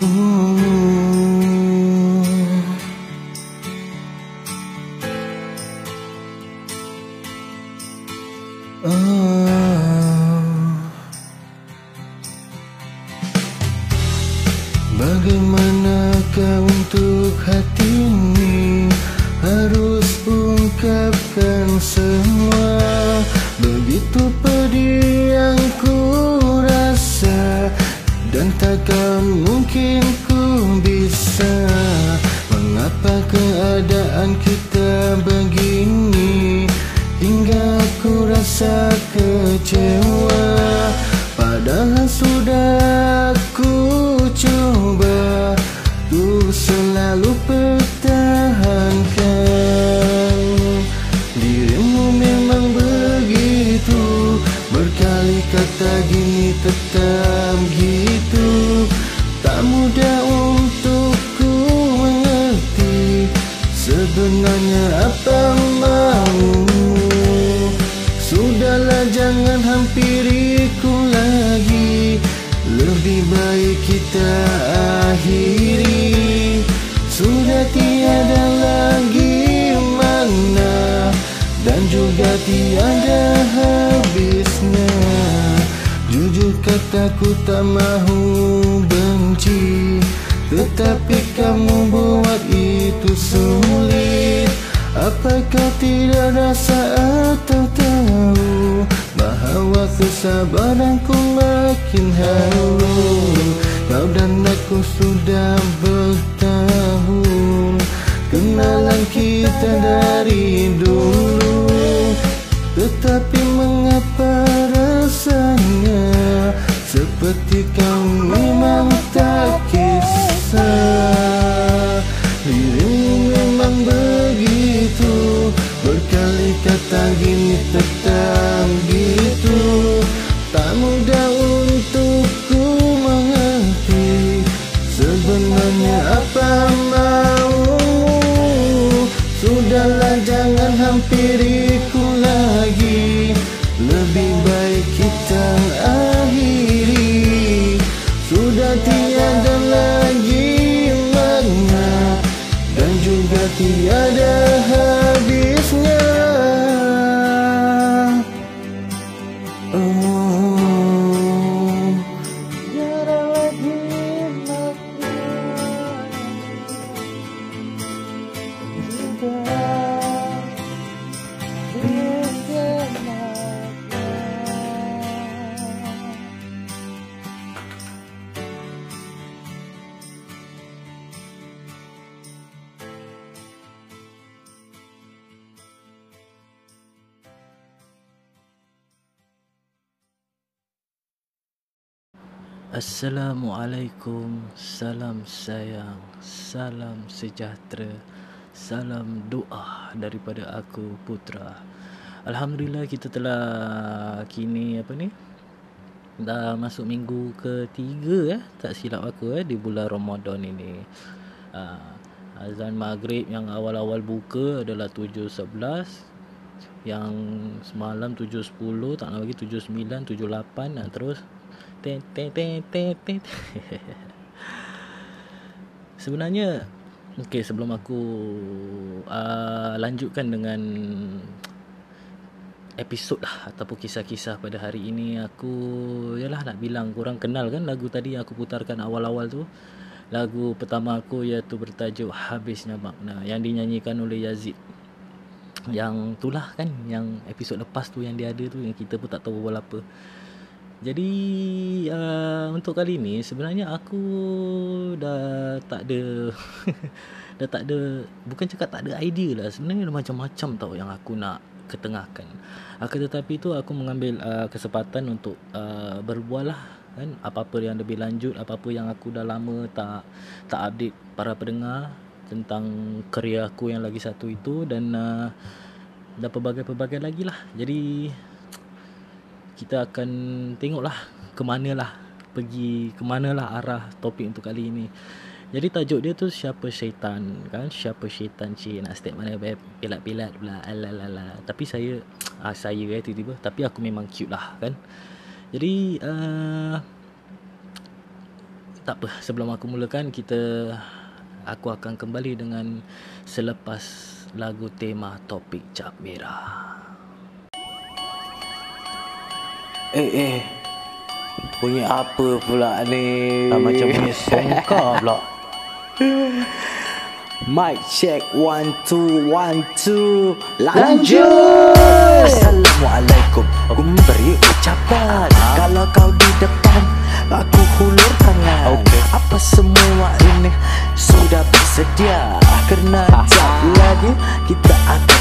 Ooh. Kataku tak mahu benci Tetapi kamu buat itu sulit Apakah tidak rasa atau tahu Bahawa kesabaranku makin haru Kau dan aku sudah bertahun Kenalan kita dari dulu. Tetapi mengapa rasanya Seperti kau memang tak kisah. Dirimu memang begitu. Berkali kata gini tetap gitu Tak mudah Assalamualaikum. Salam sayang. Salam sejahtera. Salam doa Daripada aku Putra. Alhamdulillah kita telah Kini apa ni Dah masuk minggu ketiga eh Tak silap aku eh Di bulan Ramadan ini. Uh, Azan maghrib yang awal-awal buka adalah 7.11 Yang semalam 7.10 Tak nak bagi 7.9, 7.8 dan terus Ten, ten, ten, ten, ten. Sebenarnya Okay sebelum aku uh, Lanjutkan dengan Episod lah Ataupun kisah-kisah pada hari ini Aku Yalah nak bilang Korang kenal kan lagu tadi Yang aku putarkan awal-awal tu? Lagu pertama aku Iaitu bertajuk Habisnya Makna Yang dinyanyikan oleh Yazid. Yang itulah kan Yang episod lepas tu Yang dia ada tu Yang kita pun tak tahu berbual apa jadi uh, untuk kali ni sebenarnya aku dah tak ada dah tak ada bukan cakap tak ada idea lah sebenarnya ada macam-macam tau yang aku nak ketengahkan. Akan tetapi tu aku mengambil uh, kesempatan untuk uh, berbual lah kan apa-apa yang lebih lanjut apa-apa yang aku dah lama tak tak update para pendengar tentang kerja aku yang lagi satu itu dan uh, dan pelbagai-pelbagai lagi lah. Jadi kita akan tengoklah ke manalah pergi ke manalah arah topik untuk kali ini. Jadi tajuk dia tu siapa syaitan kan? Siapa syaitan cik nak step mana pilat-pilat pula alalala. Tapi saya ah, saya eh tiba-tiba tapi aku memang cute lah kan. Jadi uh, tak apa sebelum aku mulakan kita aku akan kembali dengan selepas lagu tema topik cap merah. Eh eh. Bunyi apa pula ni? Ah, macam bunyi songkar pula. Mic check one two one two. Lanjut! Assalamualaikum. Aku memberi ucapan. Kalau kau di depan Aku hulur tangan. Okey. Apa semua ini Sudah bersedia? Kerana jap lagi Kita akan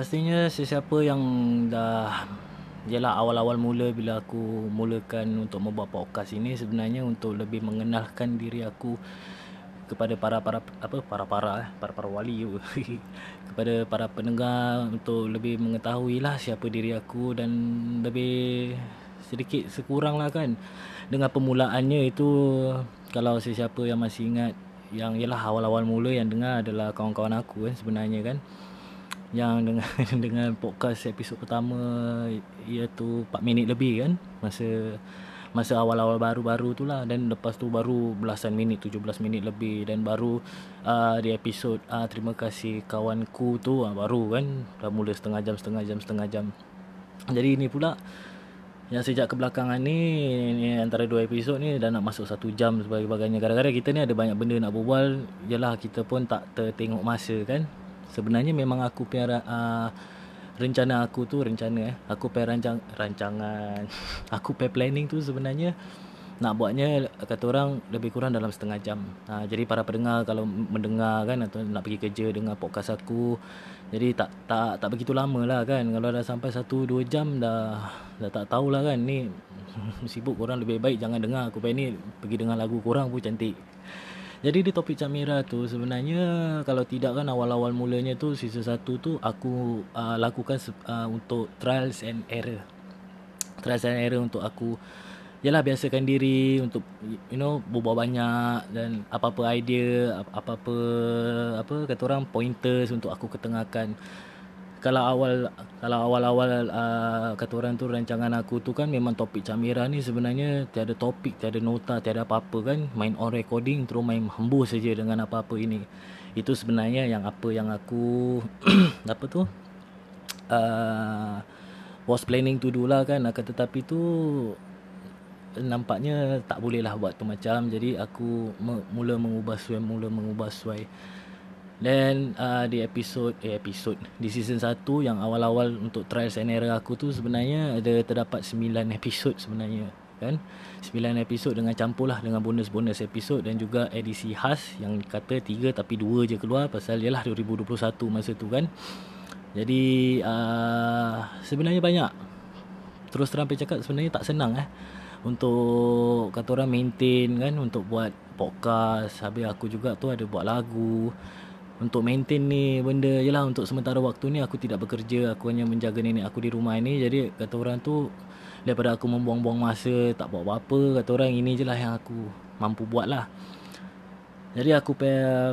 Pastinya sesiapa yang dah Yalah awal-awal mula bila aku mulakan untuk membuat podcast ini sebenarnya untuk lebih mengenalkan diri aku kepada para para apa para para eh para para wali kepada para pendengar untuk lebih mengetahui lah siapa diri aku dan lebih sedikit sekurang lah kan. Dengan permulaannya itu kalau sesiapa yang masih ingat yang ialah awal-awal mula yang dengar adalah kawan-kawan aku kan sebenarnya kan yang dengan dengan podcast episod pertama iaitu 4 minit lebih kan masa masa awal-awal baru-baru tu lah dan lepas tu baru belasan minit 17 minit lebih dan baru uh, di episod uh, terima kasih kawanku tu uh, baru kan dah mula setengah jam setengah jam setengah jam jadi ini pula yang sejak kebelakangan ni, ni antara dua episod ni dah nak masuk satu jam sebagainya. Kadang-kadang kita ni ada banyak benda nak berbual. Yalah kita pun tak tertengok masa kan. Sebenarnya memang aku punya uh, rencana aku tu rencana eh. Aku punya rancang rancangan. aku punya planning tu sebenarnya nak buatnya kata orang lebih kurang dalam setengah jam. Ha, jadi para pendengar kalau mendengar kan atau nak pergi kerja dengan podcast aku jadi tak tak tak begitu lama lah kan. Kalau dah sampai 1 2 jam dah dah tak tahulah kan ni sibuk korang lebih baik jangan dengar aku punya ni pergi dengar lagu korang pun cantik. Jadi di topik Camira tu sebenarnya kalau tidak kan awal-awal mulanya tu season 1 tu aku uh, lakukan uh, untuk trials and error. Trials and error untuk aku Yalah biasakan diri untuk you know berbual banyak dan apa-apa idea apa-apa apa kata orang pointers untuk aku ketengahkan kalau awal kalau awal-awal uh, kata orang tu rancangan aku tu kan memang topik Camira ni sebenarnya tiada topik, tiada nota, tiada apa-apa kan. Main on recording terus main hembus saja dengan apa-apa ini. Itu sebenarnya yang apa yang aku apa tu? Uh, was planning to do lah kan akan tetapi tu nampaknya tak boleh lah buat tu macam jadi aku mula mengubah suai mula mengubah suai dan uh, di episod eh episod di season 1 yang awal-awal untuk trials and error aku tu sebenarnya ada terdapat 9 episod sebenarnya kan? 9 episod dengan campur lah dengan bonus-bonus episod dan juga edisi khas yang kata 3 tapi 2 je keluar pasal ialah 2021 masa tu kan? Jadi uh, sebenarnya banyak. Terus terang cakap sebenarnya tak senang eh untuk kata orang maintain kan? Untuk buat podcast habis aku juga tu ada buat lagu untuk maintain ni benda je lah. Untuk sementara waktu ni aku tidak bekerja. Aku hanya menjaga nenek aku di rumah ni. Jadi kata orang tu daripada aku membuang-buang masa tak buat apa-apa kata orang ini je lah yang aku mampu buat lah. Jadi aku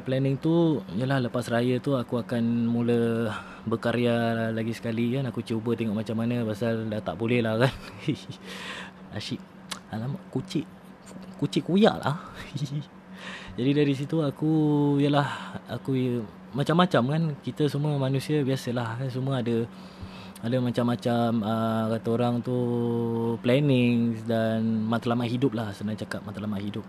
planning tu Yalah lepas raya tu Aku akan mula Berkarya lagi sekali kan. Aku cuba tengok macam mana Pasal dah tak boleh lah kan. Asyik. Alamak kucik. Kucik kuyak lah Jadi dari situ aku Yalah Aku Macam-macam kan. Kita semua manusia Biasalah kan. Semua ada Ada macam-macam uh, Kata orang tu Planning Dan Matlamat hidup lah Senang cakap Matlamat hidup.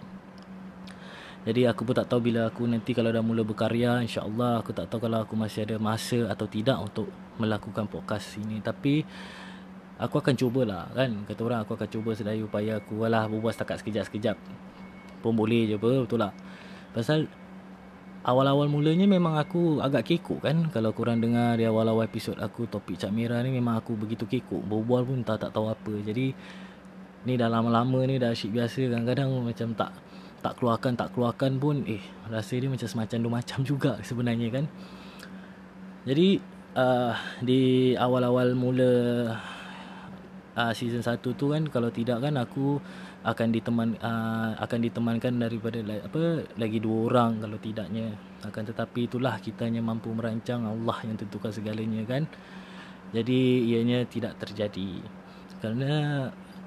Jadi aku pun tak tahu bila aku nanti kalau dah mula berkarya insya-Allah aku tak tahu kalau aku masih ada masa atau tidak untuk melakukan podcast ini. Tapi aku akan cubalah kan. Kata orang aku akan cuba sedaya upaya aku. Lah berbual setakat sekejap-sekejap pun boleh je apa betul lah pasal awal-awal mulanya memang aku agak kekok kan. Kalau kurang dengar di awal-awal episod aku topik Cak Mira ni memang aku begitu kekok. Berbual pun tak tak tahu apa. Jadi ni dah lama-lama ni dah asyik biasa. Kadang-kadang macam tak tak keluarkan tak keluarkan pun eh rasa dia macam semacam dua macam juga sebenarnya kan. Jadi uh, di awal-awal mula uh, season 1 tu kan kalau tidak kan aku akan diteman uh, akan ditemankan daripada apa lagi dua orang kalau tidaknya. Akan tetapi itulah kita mampu merancang Allah yang tentukan segalanya kan? Jadi ianya tidak terjadi. Kerana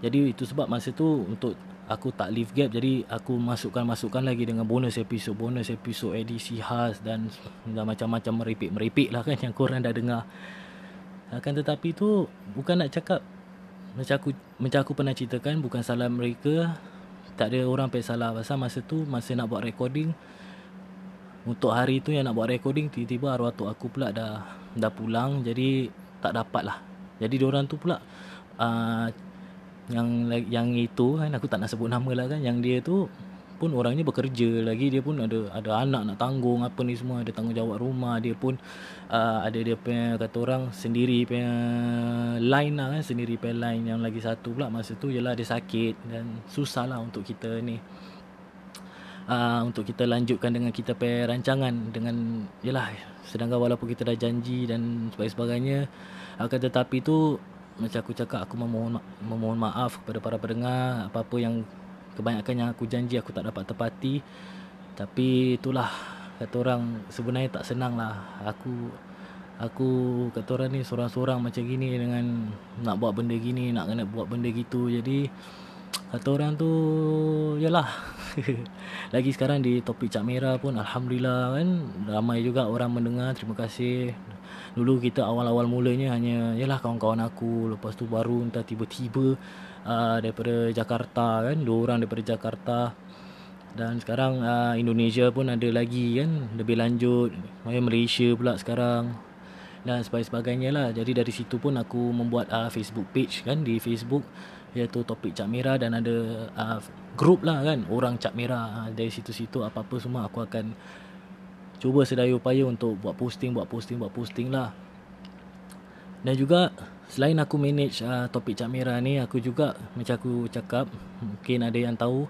jadi itu sebab masa tu untuk aku tak leave gap jadi aku masukkan masukkan lagi dengan bonus episod bonus episod edisi khas dan dan macam-macam meripik-meripik lah kan yang korang dah dengar. Akan tetapi tu bukan nak cakap macam aku macam aku pernah ceritakan bukan salah mereka. Tak ada orang pay salah. Pasal masa tu masa nak buat recording untuk hari tu yang nak buat recording tiba-tiba arwah tok aku pula dah dah pulang. Jadi tak dapat lah. Jadi orang tu pula uh, yang yang itu kan aku tak nak sebut nama lah kan yang dia tu pun orangnya bekerja lagi. Dia pun ada ada anak nak tanggung apa ni semua ada tanggungjawab rumah. Dia pun uh, ada dia punya kata orang sendiri punya line lah kan sendiri punya line. Yang lagi satu pula masa tu ialah dia sakit dan susah lah untuk kita ni uh, untuk kita lanjutkan dengan kita punya rancangan dengan yalah sedangkan walaupun kita dah janji dan sebagainya akan tetapi tu macam aku cakap aku memohon memohon maaf kepada para pendengar apa-apa yang kebanyakan yang aku janji aku tak dapat tepati. Tapi itulah kata orang sebenarnya tak senang lah. Aku aku kata orang ni seorang-seorang macam gini dengan nak buat benda gini nak kena buat benda gitu. Jadi kata orang tu yalah. Lagi sekarang di topik Cak Merah pun Alhamdulillah kan ramai juga orang mendengar. Terima kasih. Dulu kita awal-awal mulanya hanya Yalah kawan-kawan aku. Lepas tu baru entah tiba-tiba uh, Daripada Jakarta kan Dua orang daripada Jakarta. Dan sekarang uh, Indonesia pun ada lagi kan Lebih lanjut. Malaysia pula sekarang. Dan sebagainya lah. Jadi dari situ pun aku membuat uh, Facebook page kan Di Facebook Iaitu topik Cak Merah. Dan ada uh, group lah kan Orang Cak Merah. Uh, Dari situ-situ apa-apa semua aku akan cuba sedaya upaya untuk buat posting buat posting buat posting lah. Dan juga selain aku manage uh, topik Cak Merah ni aku juga macam aku cakap mungkin ada yang tahu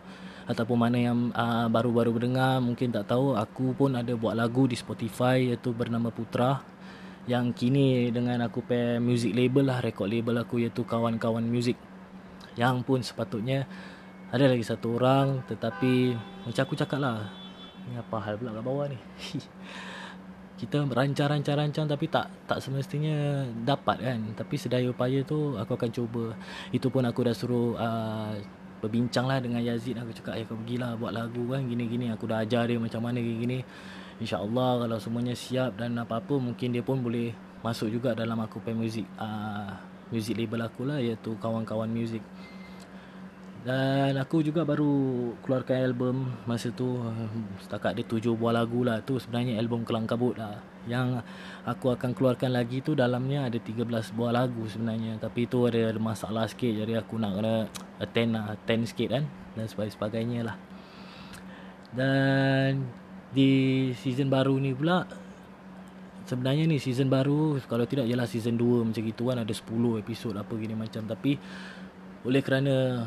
ataupun mana yang uh, baru-baru berdengar mungkin tak tahu aku pun ada buat lagu di Spotify iaitu bernama Putra yang kini dengan aku pay music label lah record label aku iaitu kawan-kawan music. Yang pun sepatutnya ada lagi satu orang tetapi macam aku cakap lah Ni apa hal pula kat bawah ni Kita rancang-rancang-rancang Tapi tak tak semestinya Dapat kan. Tapi sedaya upaya tu Aku akan cuba. Itu pun aku dah suruh uh, Berbincang lah dengan Yazid. Aku cakap Ya kau pergilah buat lagu kan Gini-gini. Aku dah ajar dia macam mana gini-gini. InsyaAllah kalau semuanya siap Dan apa-apa Mungkin dia pun boleh Masuk juga dalam aku pay music uh, Music label aku lah Iaitu kawan-kawan music Dan aku juga baru keluarkan album masa tu setakat dia tujuh buah lagu lah tu sebenarnya album Kelang Kabut lah. Yang aku akan keluarkan lagi tu dalamnya ada 13 buah lagu sebenarnya tapi tu ada, ada masalah sikit jadi aku nak kena attend lah, attend sikit kan dan sebagainya lah. Dan di season baru ni pula sebenarnya ni season baru kalau tidak ialah season 2 macam gitu kan ada 10 episod apa gini macam tapi oleh kerana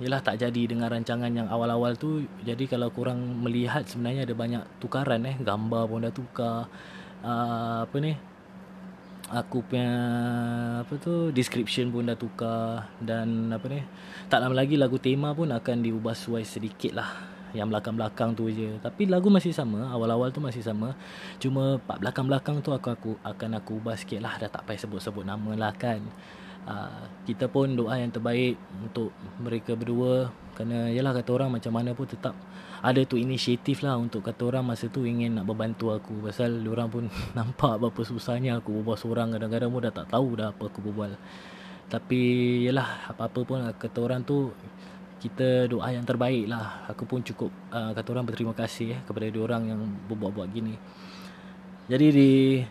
Yalah tak jadi dengan rancangan yang awal-awal tu. Jadi kalau korang melihat sebenarnya ada banyak tukaran eh. Gambar pun dah tukar. Uh, Apa ni? Aku punya Apa tu? Description pun dah tukar. Dan apa ni? Tak lama lagi lagu tema pun akan diubah suai sedikit lah. Yang belakang-belakang tu je. Tapi lagu masih sama. Awal-awal tu masih sama. Cuma belakang-belakang tu aku, aku akan aku ubah sikit lah. Dah tak payah sebut-sebut nama lah kan uh, kita pun doa yang terbaik untuk mereka berdua. Kerana yalah kata orang macam mana pun tetap ada tu inisiatif lah untuk kata orang masa tu ingin nak membantu aku. Pasal orang pun nampak berapa susahnya aku berbual seorang. Kadang-kadang pun dah tak tahu dah apa aku berbual. Tapi yalah apa-apa pun kata orang tu kita doa yang terbaik lah. Aku pun cukup uh, kata orang berterima kasih eh, kepada orang yang berbuat-buat gini jadi di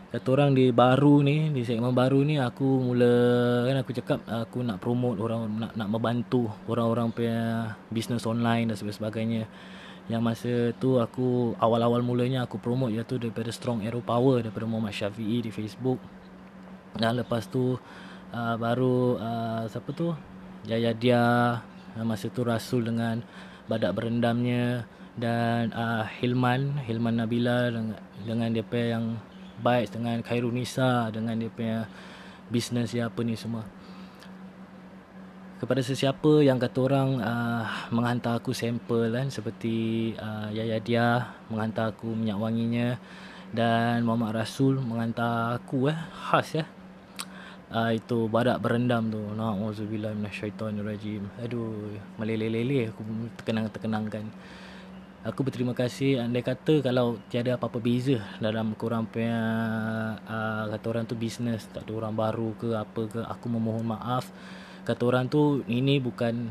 kata orang di baru ni di segmen baru ni aku mula kan aku cakap aku nak promote orang nak nak membantu orang-orang punya business online dan sebagainya. Yang masa tu aku awal-awal mulanya aku promote iaitu daripada Strong Arrow Power daripada Muhammad Syafi'i di Facebook. Dan lepas tu uh, baru uh, siapa tu? Jaya dia masa tu Rasul dengan badak berendamnya dan uh, Hilman Hilman Nabila dengan, dengan dia punya yang baik dengan Khairunisa dengan dia punya bisnes ya apa ni semua. Kepada sesiapa yang kata orang uh, menghantar aku sampel kan seperti uh, Yaya Dia menghantar aku minyak wanginya dan Muhammad Rasul menghantar aku eh khas ya uh, itu badak berendam tu. Na'udzubillah minasyaitonirrajim aduh meleleh-leleh aku terkenang-terkenangkan Aku berterima kasih. Andai kata kalau tiada apa-apa beza Dalam korang punya uh, Kata orang tu bisnes Tak ada orang baru ke apa ke Aku memohon maaf. Kata orang tu Ini bukan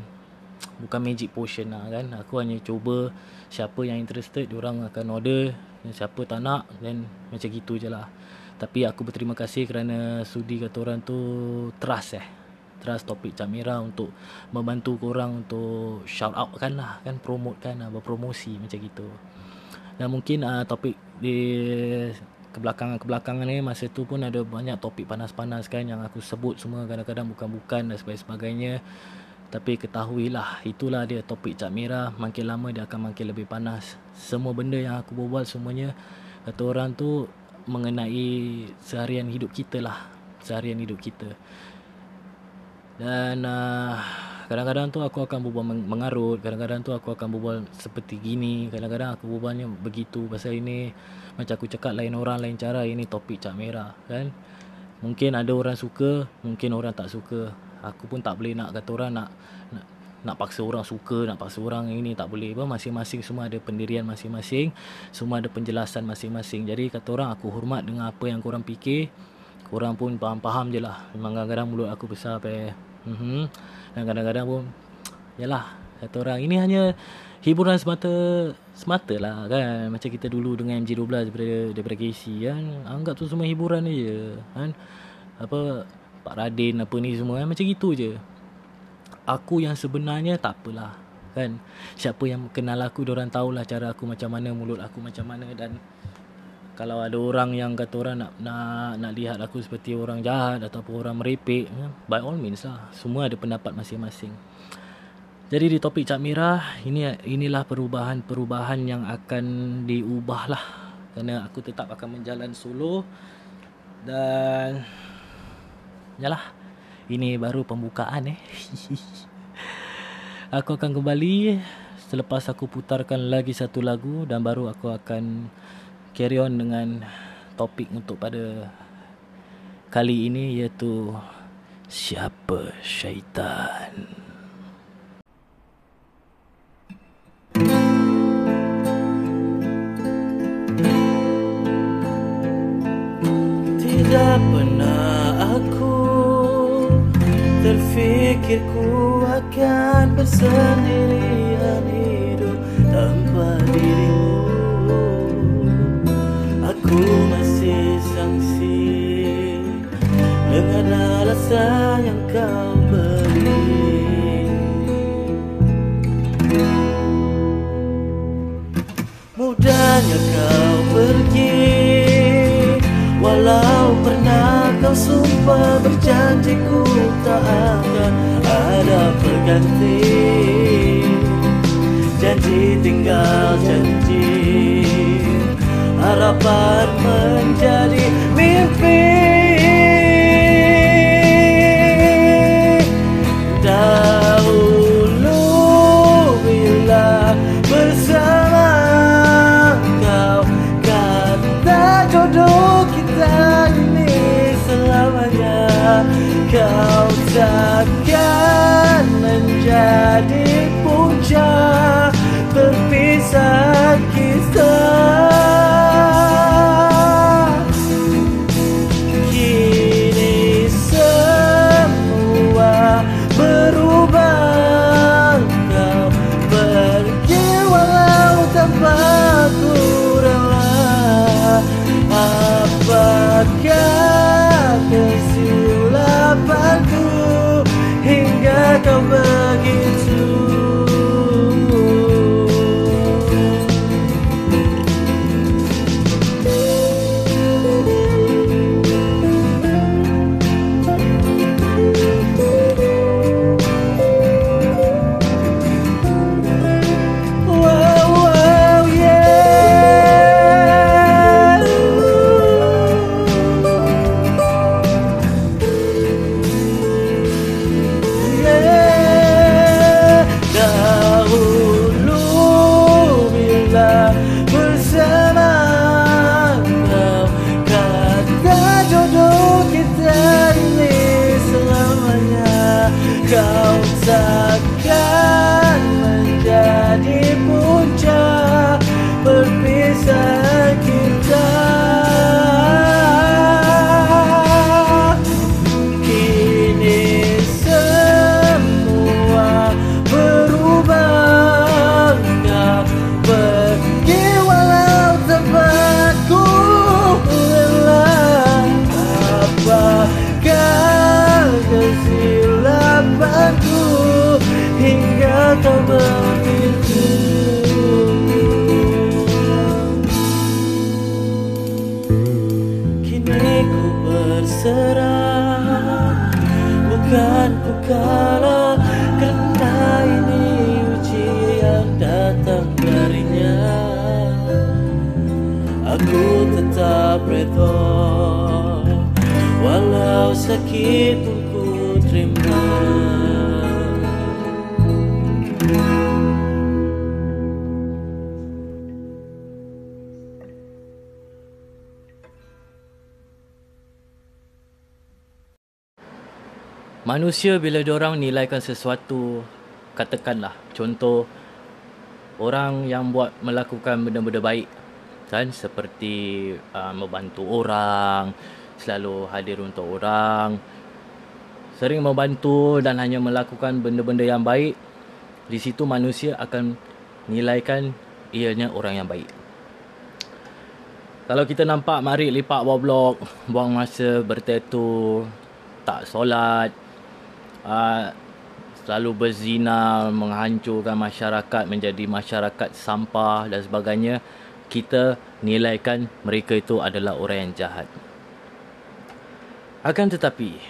Bukan magic potion lah kan. Aku hanya cuba Siapa yang interested Diorang akan order. Dan siapa tak nak Dan macam gitu je lah. Tapi aku berterima kasih kerana Sudi kata orang tu Trust eh trust topik Camira untuk membantu korang untuk shout out kan lah kan promote kan lah, berpromosi macam gitu. Dan mungkin uh, topik di kebelakangan-kebelakangan ni masa tu pun ada banyak topik panas-panas kan yang aku sebut semua kadang-kadang bukan-bukan dan sebagainya. Tapi ketahuilah itulah dia topik Cak Mira makin lama dia akan makin lebih panas. Semua benda yang aku berbual semuanya kata orang tu mengenai seharian hidup kita lah seharian hidup kita dan uh, kadang-kadang tu aku akan berbual mengarut. Kadang-kadang tu aku akan berbual seperti gini. Kadang-kadang aku berbualnya begitu Pasal ini. Macam aku cakap lain orang lain cara Ini topik Cak Merah kan? Mungkin ada orang suka Mungkin orang tak suka. Aku pun tak boleh nak kata orang nak nak, nak paksa orang suka Nak paksa orang ini tak boleh Masing-masing semua ada pendirian masing-masing Semua ada penjelasan masing-masing. Jadi kata orang aku hormat dengan apa yang korang fikir. Korang pun faham-faham je lah. Memang kadang-kadang mulut aku besar Sampai Mm-hmm. Dan kadang-kadang pun Yalah Kata orang Ini hanya Hiburan semata Semata lah kan. Macam kita dulu dengan MJ12 Daripada, daripada KC kan Anggap tu semua hiburan je kan. Apa Pak Radin apa ni semua kan Macam gitu je. Aku yang sebenarnya Tak apalah Kan. Siapa yang kenal aku Diorang tahulah cara aku macam mana Mulut aku macam mana Dan kalau ada orang yang kata orang nak nak nak lihat aku seperti orang jahat ataupun orang merepek ya, by all means lah. Semua ada pendapat masing-masing. Jadi di topik Cak Mira ini inilah perubahan-perubahan yang akan diubah lah. Kerana aku tetap akan menjalan solo dan yalah ini baru pembukaan eh. Aku akan kembali. Selepas aku putarkan lagi satu lagu dan baru aku akan carry on dengan topik untuk pada kali ini iaitu siapa syaitan. Tidak pernah aku terfikir kuat Takkan alasan yang kau beri. Mudahnya kau pergi Walau pernah kau sumpah berjanji ku tak akan ada perganti Janji tinggal janji Harapan menjadi mimpi sakit pun ku terima. Manusia bila diorang nilaikan sesuatu katakanlah contoh orang yang buat melakukan benda-benda baik kan? Seperti uh, membantu orang selalu hadir untuk orang sering membantu dan hanya melakukan benda-benda yang baik di situ manusia akan nilaikan ianya orang yang baik. Kalau kita nampak mari lipat bawah blok buang masa bertetu tak solat uh, selalu berzina menghancurkan masyarakat menjadi masyarakat sampah dan sebagainya kita nilaikan mereka itu adalah orang yang jahat akan tetapi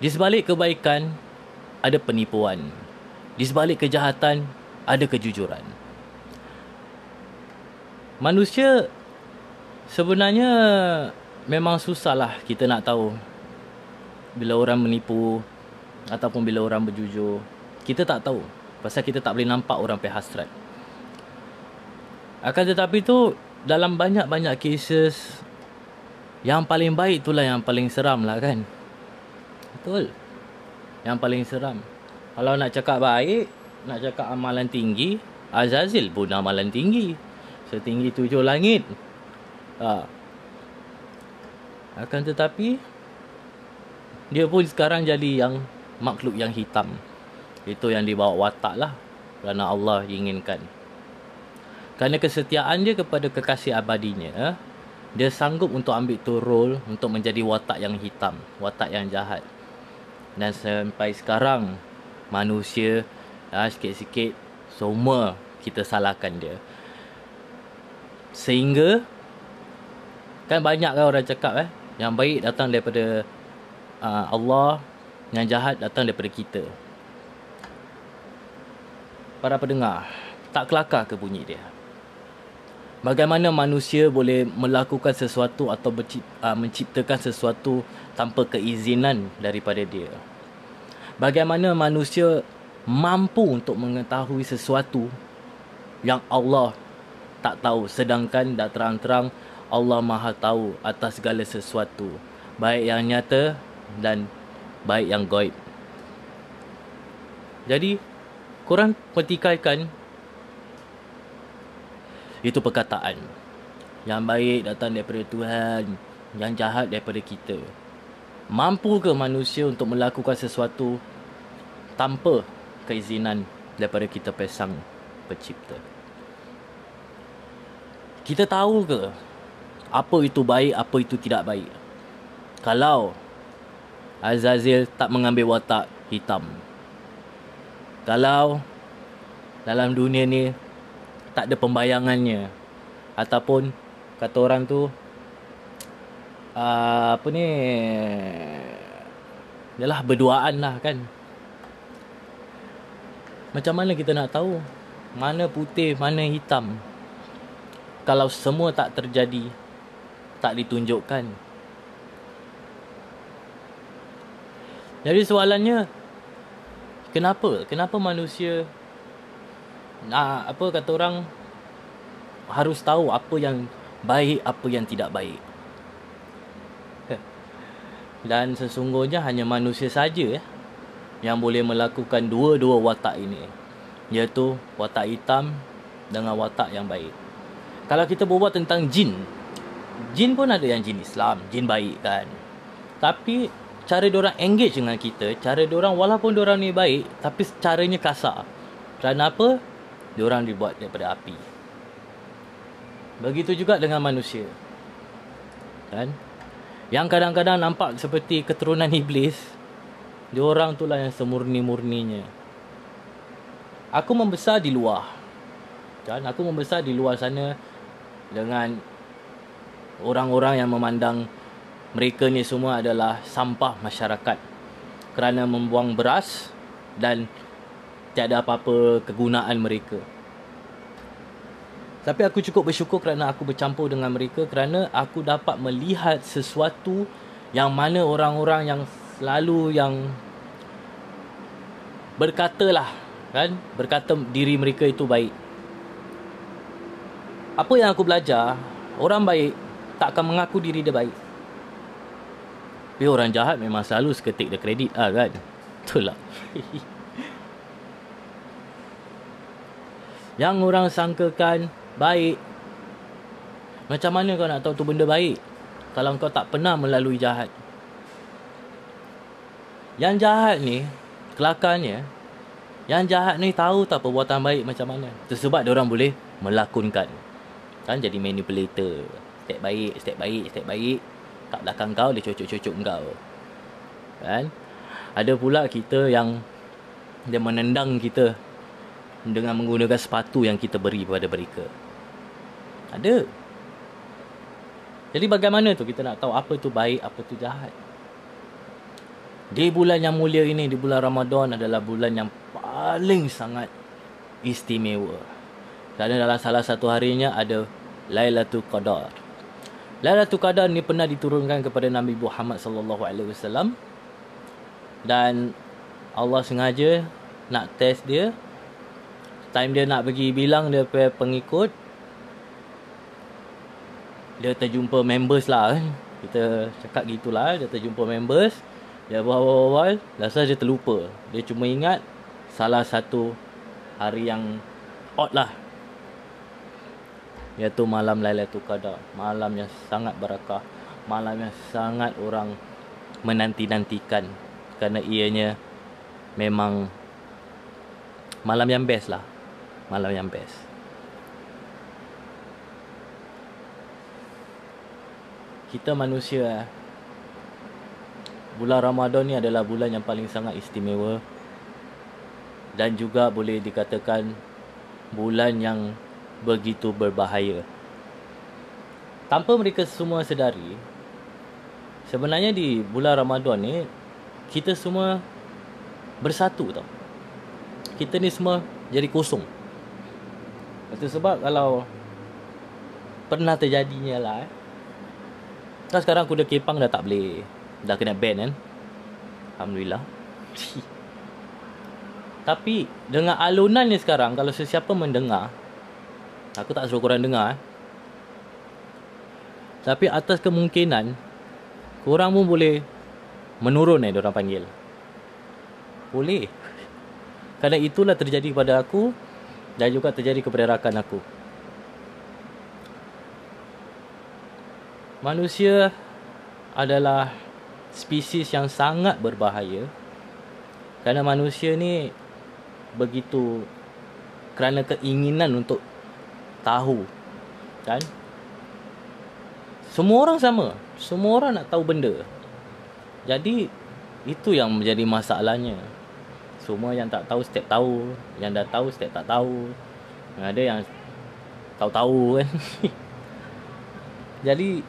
di sebalik kebaikan ada penipuan. Di sebalik kejahatan ada kejujuran. Manusia sebenarnya memang susahlah kita nak tahu bila orang menipu ataupun bila orang berjujur. Kita tak tahu pasal kita tak boleh nampak orang pe hasrat. Akan tetapi tu dalam banyak-banyak cases yang paling baik itulah yang paling seram lah kan betul yang paling seram kalau nak cakap baik nak cakap amalan tinggi Azazil pun amalan tinggi setinggi tujuh langit ha. akan tetapi dia pun sekarang jadi yang makhluk yang hitam. Itu yang dibawa watak lah. Kerana Allah inginkan. Kerana kesetiaan dia kepada kekasih abadinya, dia sanggup untuk ambil tu role untuk menjadi watak yang hitam, watak yang jahat. Dan sampai sekarang, manusia ha, sikit-sikit semua kita salahkan dia. Sehingga kan banyak kan orang cakap eh yang baik datang daripada uh, Allah, yang jahat datang daripada kita. Para pendengar, tak kelakar ke bunyi dia? Bagaimana manusia boleh melakukan sesuatu atau uh, menciptakan sesuatu tanpa keizinan daripada dia? Bagaimana manusia mampu untuk mengetahui sesuatu yang Allah tak tahu sedangkan dah terang-terang Allah Maha tahu atas segala sesuatu baik yang nyata dan baik yang gaib. Jadi korang pertikaikan itu perkataan. Yang baik datang daripada Tuhan, yang jahat daripada kita. Mampu ke manusia untuk melakukan sesuatu tanpa keizinan daripada kita pesang pencipta? Kita tahu ke apa itu baik, apa itu tidak baik? Kalau Azazil tak mengambil watak hitam. Kalau dalam dunia ni tak ada pembayangannya. Ataupun kata orang tu uh, apa ni yalah berduaan lah kan. Macam mana kita nak tahu mana putih mana hitam? Kalau semua tak terjadi tak ditunjukkan. Jadi soalannya kenapa? Kenapa manusia nah, apa kata orang harus tahu apa yang baik apa yang tidak baik. Dan sesungguhnya hanya manusia saja ya yang boleh melakukan dua-dua watak ini iaitu watak hitam dengan watak yang baik. Kalau kita berbual tentang jin jin pun ada yang jin Islam jin baik kan. Tapi cara orang engage dengan kita cara orang walaupun orang ni baik tapi caranya kasar. Kerana apa diorang dibuat daripada api. Begitu juga dengan manusia. Kan? Yang kadang-kadang nampak seperti keturunan iblis, diorang itulah yang semurni-murninya. Aku membesar di luar. Kan? Aku membesar di luar sana dengan orang-orang yang memandang mereka ni semua adalah sampah masyarakat kerana membuang beras dan tiada apa-apa kegunaan mereka. Tapi aku cukup bersyukur kerana aku bercampur dengan mereka kerana aku dapat melihat sesuatu yang mana orang-orang yang selalu yang berkatalah kan berkata diri mereka itu baik. Apa yang aku belajar, orang baik tak akan mengaku diri dia baik. Tapi orang jahat memang selalu seketik dia kredit ah kan. Betul lah. Yang orang sangkakan baik. Macam mana kau nak tahu tu benda baik? Kalau kau tak pernah melalui jahat. Yang jahat ni, kelakarnya, yang jahat ni tahu tak perbuatan baik macam mana. Tersebab orang boleh melakonkan. Kan jadi manipulator. Step baik, step baik, step baik. Kat belakang kau, dia cucuk-cucuk kau. Kan? Ada pula kita yang dia menendang kita dengan menggunakan sepatu yang kita beri kepada mereka. Ada. Jadi bagaimana tu kita nak tahu apa tu baik, apa tu jahat? Di bulan yang mulia ini, di bulan Ramadan adalah bulan yang paling sangat istimewa. Kerana dalam salah satu harinya ada Lailatul Qadar. Lailatul Qadar ni pernah diturunkan kepada Nabi Muhammad sallallahu alaihi wasallam dan Allah sengaja nak test dia time dia nak pergi bilang dia punya pengikut dia terjumpa members lah kan kita cakap gitulah dia terjumpa members dia awal-awal rasa dia terlupa. Dia cuma ingat salah satu hari yang odd lah. Iaitu malam Lailatul Qadar malam yang sangat berakah malam yang sangat orang menanti-nantikan. Kerana ianya memang malam yang best lah. Malam yang best. Kita manusia eh, bulan Ramadan ni adalah bulan yang paling sangat istimewa dan juga boleh dikatakan bulan yang begitu berbahaya. Tanpa mereka semua sedari, sebenarnya di bulan Ramadan ni kita semua bersatu tau. Kita ni semua jadi kosong. Itu sebab kalau pernah terjadinya lah eh. Kan sekarang kuda kepang dah tak boleh. Dah kena ban kan. Alhamdulillah. Tapi dengan alunan ni sekarang kalau sesiapa mendengar aku tak suruh korang dengar eh. Tapi atas kemungkinan korang pun boleh menurun eh orang panggil. Boleh. Kerana itulah terjadi kepada aku dan juga terjadi kepada rakan aku. Manusia adalah spesies yang sangat berbahaya. Kerana manusia ni begitu kerana keinginan untuk tahu kan? Semua orang sama. Semua orang nak tahu benda. Jadi itu yang menjadi masalahnya semua yang tak tahu step tahu. Yang dah tahu step tak tahu. Ada yang tahu-tahu kan. Jadi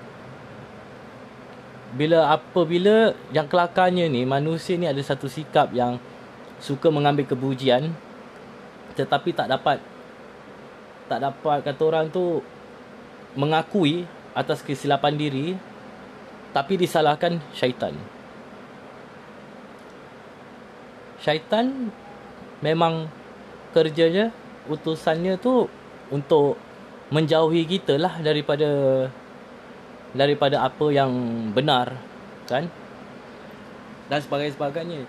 bila apabila yang kelakarnya ni manusia ni ada satu sikap yang suka mengambil kebujian tetapi tak dapat tak dapat kata orang tu mengakui atas kesilapan diri tapi disalahkan syaitan. Syaitan memang kerjanya utusannya tu untuk menjauhi kita lah daripada daripada apa yang benar kan? Dan sebagainya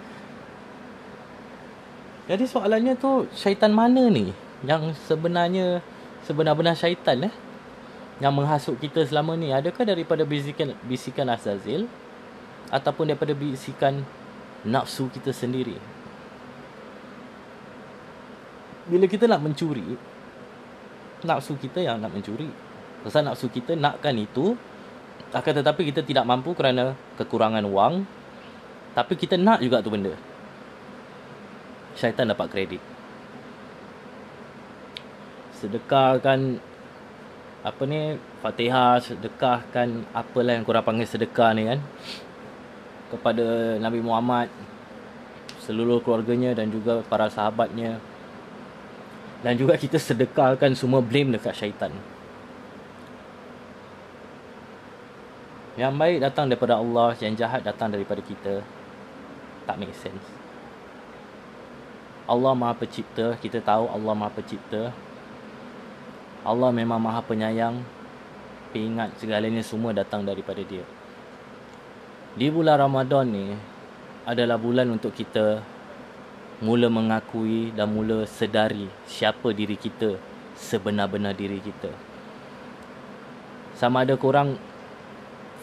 jadi soalannya tu syaitan mana ni? Yang sebenarnya sebenar-benar syaitan eh? Yang menghasut kita selama ni. Adakah daripada bisikan bisikan Azazil ataupun daripada bisikan nafsu kita sendiri bila kita nak mencuri nafsu kita yang nak mencuri. Pasal nafsu kita nakkan itu akan tetapi kita tidak mampu kerana kekurangan wang tapi kita nak juga tu benda. Syaitan dapat kredit. Sedekahkan apa ni Fatihah sedekahkan apalah yang korang panggil sedekah ni kan kepada Nabi Muhammad seluruh keluarganya dan juga para sahabatnya dan juga kita sedekahkan semua blame dekat syaitan yang baik datang daripada Allah yang jahat datang daripada kita tak make sense Allah Maha Pencipta, kita tahu Allah Maha Pencipta. Allah memang Maha Penyayang. Ingat segalanya semua datang daripada Dia. Di bulan Ramadan ni adalah bulan untuk kita mula mengakui dan mula sedari siapa diri kita, sebenar-benar diri kita. Sama ada korang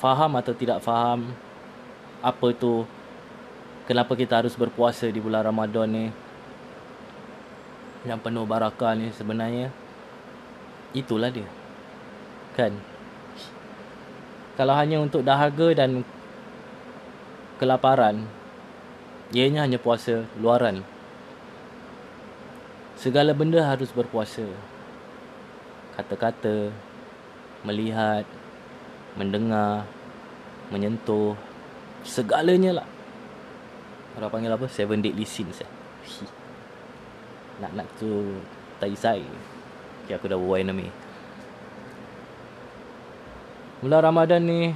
faham atau tidak faham apa tu kenapa kita harus berpuasa di bulan Ramadan ni yang penuh barakah ni sebenarnya itulah dia kan kalau hanya untuk dahaga dan kelaparan ianya hanya puasa luaran. Segala benda harus berpuasa. Kata-kata melihat mendengar menyentuh segalanya lah. Orang panggil apa? Seven deadly sins eh. Nak nak tu tak isai okay, aku dah berbual enemy. Bulan Ramadan ni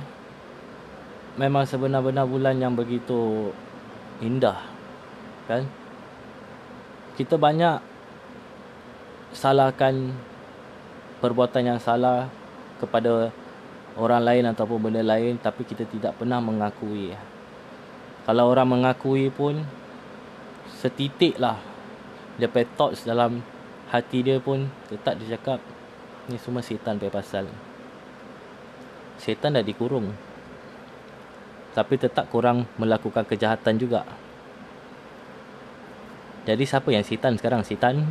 memang sebenar-benar bulan yang begitu indah kan? Kita banyak salahkan perbuatan yang salah kepada orang lain ataupun benda lain tapi kita tidak pernah mengakui kalau orang mengakui pun setitik lah dia thoughts dalam hati dia pun tetap dia cakap ni semua setan pasal. Setan dah dikurung tapi tetap kurang melakukan kejahatan juga Jadi siapa yang setan sekarang? Setan?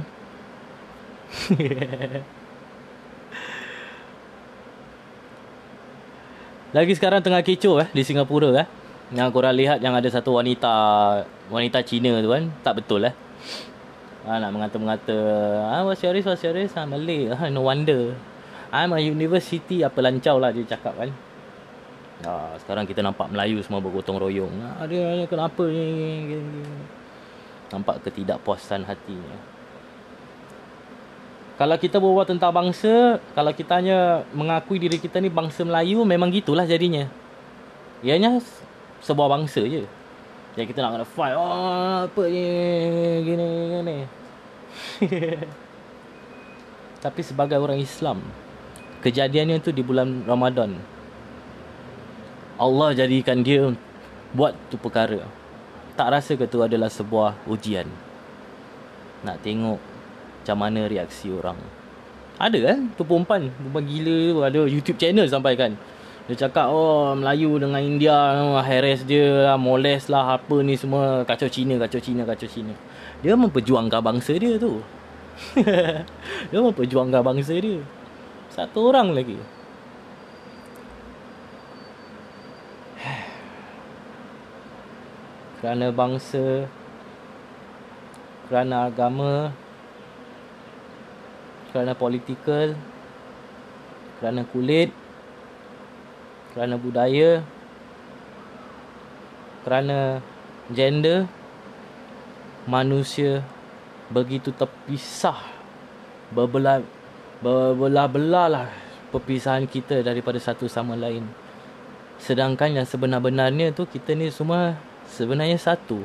Lagi sekarang tengah kecoh eh di Singapura eh. Yang korang lihat yang ada satu wanita wanita Cina tu kan, tak betul eh. Ha, nak mengata-mengata, ah what's your race, what's your race? Ah, Malay. Ah, no wonder. I'm a university apa lancau lah dia cakap kan. Ha, sekarang kita nampak Melayu semua bergotong royong. Ha, dia kenapa ni? Nampak ketidakpuasan hatinya kalau kita berbual tentang bangsa, kalau kita hanya mengakui diri kita ni bangsa Melayu, memang gitulah jadinya. Ianya sebuah bangsa je. Jadi kita nak kena fight. Oh, apa ni? Gini, gini. Tapi sebagai orang Islam, kejadiannya tu di bulan Ramadan. Allah jadikan dia buat tu perkara. Tak rasa ke tu adalah sebuah ujian. Nak tengok macam mana reaksi orang. Ada kan tu perempuan perempuan gila tu ada YouTube channel sampai kan. Dia cakap oh Melayu dengan India harass dia lah molest lah apa ni semua kacau Cina kacau Cina kacau Cina. Dia memperjuangkan bangsa dia tu. Dia memperjuangkan bangsa dia. Satu orang lagi kerana bangsa kerana agama kerana politikal kerana kulit kerana budaya kerana gender manusia begitu terpisah berbelah berbelah-belah lah perpisahan kita daripada satu sama lain. Sedangkan yang sebenar-benarnya tu kita ni semua sebenarnya satu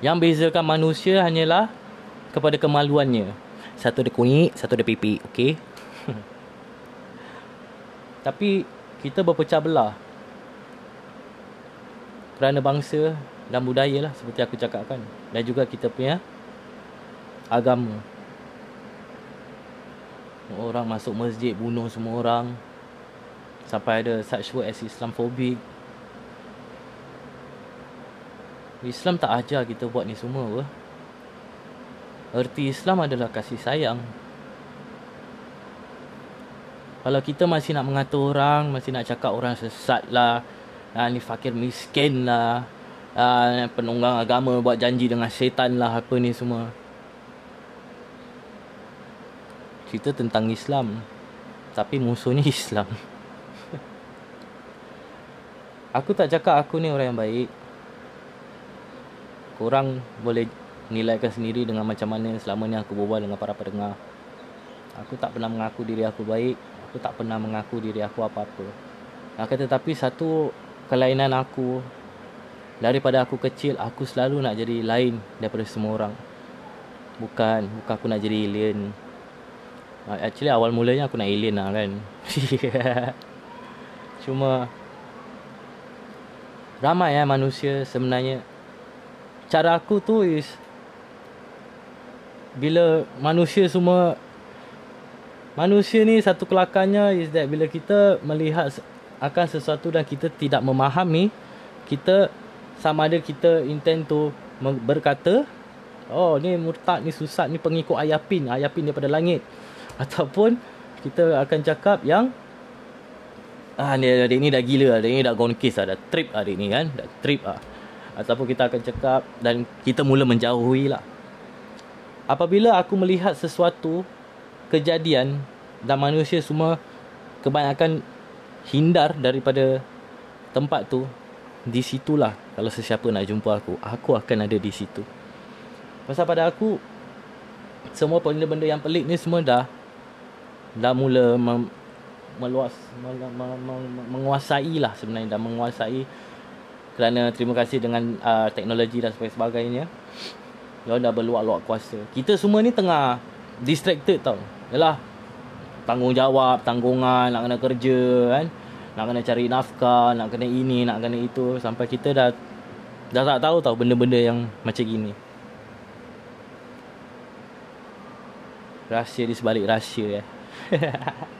yang bezakan manusia hanyalah kepada kemaluannya satu ada kunyit, satu ada pipi, okey. Tapi kita berpecah belah. Kerana bangsa dan budaya lah seperti aku cakapkan dan juga kita punya agama. Orang masuk masjid bunuh semua orang. Sampai ada such word as Islamophobic. Islam tak ajar kita buat ni semua apa. Erti Islam adalah kasih sayang. Kalau kita masih nak mengatur orang, masih nak cakap orang sesat lah, ah, ni fakir miskin lah, ah, penunggang agama buat janji dengan syaitan lah, apa ni semua. Cerita tentang Islam, tapi musuhnya Islam. aku tak cakap aku ni orang yang baik. Korang boleh nilaikan sendiri dengan macam mana selama ni aku berbual dengan para pendengar. Aku tak pernah mengaku diri aku baik. Aku tak pernah mengaku diri aku apa-apa. Akan tetapi satu kelainan aku daripada aku kecil aku selalu nak jadi lain daripada semua orang. Bukan, bukan aku nak jadi alien. Actually awal mulanya aku nak alien lah kan. Cuma ramai ya manusia sebenarnya cara aku tu is bila manusia semua manusia ni satu kelakarnya is that bila kita melihat akan sesuatu dan kita tidak memahami kita sama ada kita intend to berkata oh ni murtad ni susah ni pengikut ayapin ayapin daripada langit. Ataupun kita akan cakap yang ah ni adik ni dah gila adik ni dah gone case dah, dah trip adik ni kan dah trip ah ataupun kita akan cakap dan kita mula menjauhi lah apabila aku melihat sesuatu kejadian dan manusia semua kebanyakan hindar daripada tempat tu di situlah kalau sesiapa nak jumpa aku aku akan ada di situ. Pasal pada aku semua benda-benda yang pelik ni semua dah dah mula mem, meluas menguasai lah sebenarnya dah menguasai kerana terima kasih dengan uh, teknologi dan sebagainya dia dah berluak-luak kuasa. Kita semua ni tengah distracted tau. Yalah. Tanggungjawab, tanggungan, nak kena kerja kan. Nak kena cari nafkah, nak kena ini, nak kena itu sampai kita dah dah tak tahu tau benda-benda yang macam gini. Rahsia di sebalik rahsia eh.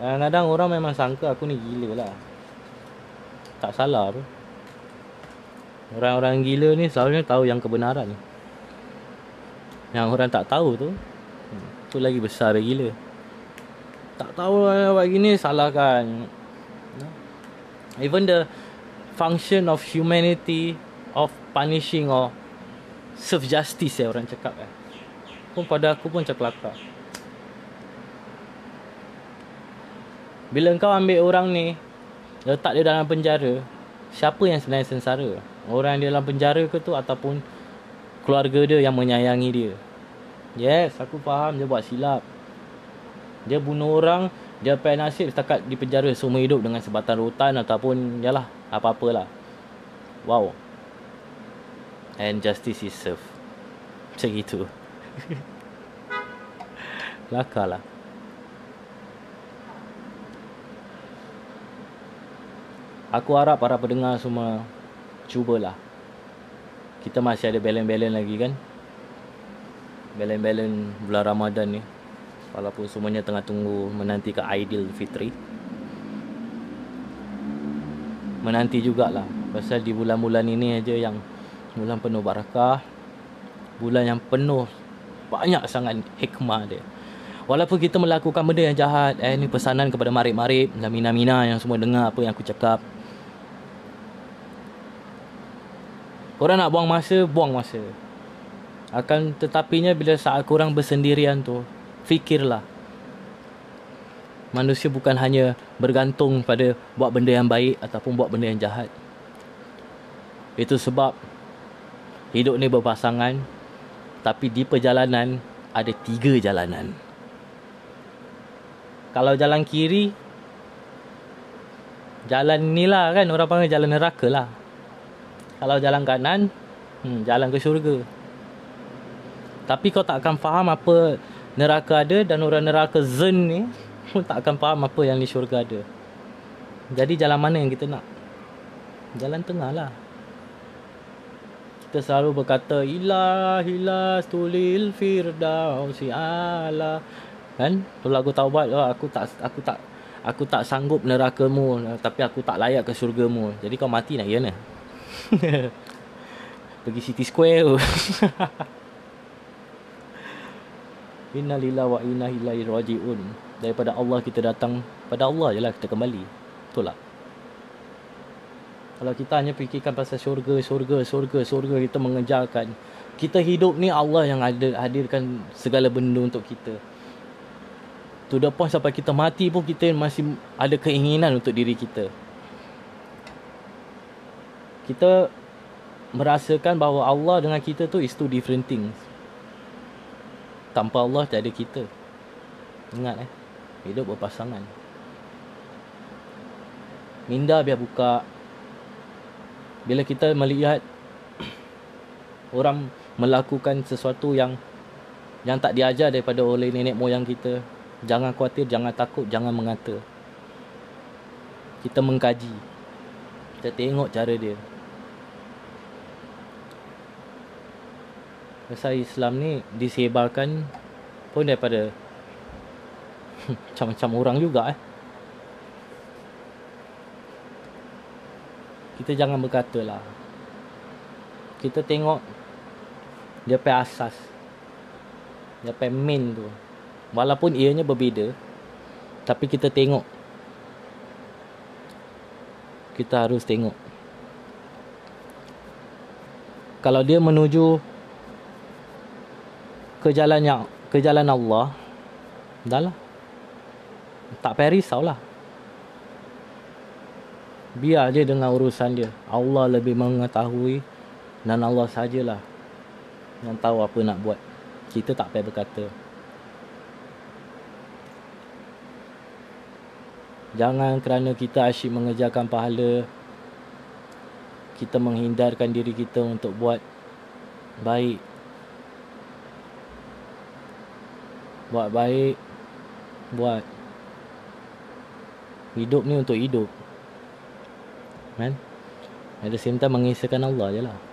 Kadang-kadang orang memang sangka aku ni gila lah Tak salah apa. Orang-orang gila ni selalunya tahu yang kebenaran. Yang orang tak tahu tu, hmm, tu lagi besar lagi gila. Tak tahu lah buat gini, salahkan. Even the function of humanity, of punishing or serve justice ya orang cakap eh. Pun pada aku pun cakap Bila kau ambil orang ni, letak dia dalam penjara, siapa yang sebenarnya sengsara? Orang yang dalam penjara ke tu ataupun keluarga dia yang menyayangi dia. Yes, aku faham dia buat silap. Dia bunuh orang, dia pay nasib setakat di penjara seumur hidup dengan sebatan rotan ataupun yalah, apa-apalah. Wow. And justice is served. Macam itu. Lakar lah. Aku harap para pendengar semua cubalah. Kita masih ada balance-balance lagi kan? Balance-balance bulan Ramadan ni. Walaupun semuanya tengah tunggu menanti ke Aidil Fitri. Menanti jugalah. Pasal di bulan-bulan ini aja yang bulan penuh barakah. Bulan yang penuh banyak sangat hikmah dia. Walaupun kita melakukan benda yang jahat eh ni pesanan kepada marip-marip dan mina-mina yang semua dengar apa yang aku cakap Korang nak buang masa, buang masa. Akan tetapinya bila saat korang bersendirian tu, fikirlah. Manusia bukan hanya bergantung pada buat benda yang baik ataupun buat benda yang jahat. Itu sebab hidup ni berpasangan tapi di perjalanan ada tiga jalanan. Kalau jalan kiri, jalan ni lah kan orang panggil jalan neraka lah. Kalau jalan kanan hmm, Jalan ke syurga. Tapi kau tak akan faham apa Neraka ada Dan orang neraka zen ni Pun tak akan faham apa yang di syurga ada. Jadi jalan mana yang kita nak? Jalan tengah lah. Kita selalu berkata Ilah ilah stulil firdausi ala Kan? Tu lagu taubat oh, Aku tak Aku tak Aku tak sanggup nerakamu. Tapi aku tak layak ke syurgamu. Jadi kau mati nak ya ni Pergi City Square tu. inna lillahi wa inna ilaihi rajiun. Daripada Allah kita datang, pada Allah je lah kita kembali. Betul tak? Kalau kita hanya fikirkan pasal syurga, syurga, syurga, syurga, kita mengejarkan. Kita hidup ni Allah yang ada hadirkan segala benda untuk kita. To the point sampai kita mati pun kita masih ada keinginan untuk diri kita kita merasakan bahawa Allah dengan kita tu is two different things. Tanpa Allah tak ada kita. Ingat eh. Hidup berpasangan. Minda biar buka. Bila kita melihat orang melakukan sesuatu yang yang tak diajar daripada oleh nenek moyang kita, jangan khawatir, jangan takut, jangan mengata. Kita mengkaji. Kita tengok cara dia. Pasal Islam ni disebarkan pun daripada macam-macam orang juga eh. Kita jangan berkata lah. Kita tengok dia pe asas. Dia pe main tu. Walaupun ianya berbeza tapi kita tengok kita harus tengok kalau dia menuju ke jalan yang ke jalan Allah dah lah. Tak payah risau lah. Biar je dengan urusan dia. Allah lebih mengetahui dan Allah sajalah yang tahu apa nak buat. Kita tak payah berkata. Jangan kerana kita asyik mengejarkan pahala kita menghindarkan diri kita untuk buat baik buat baik buat hidup ni untuk hidup. Kan? At the same time mengisahkan Allah je lah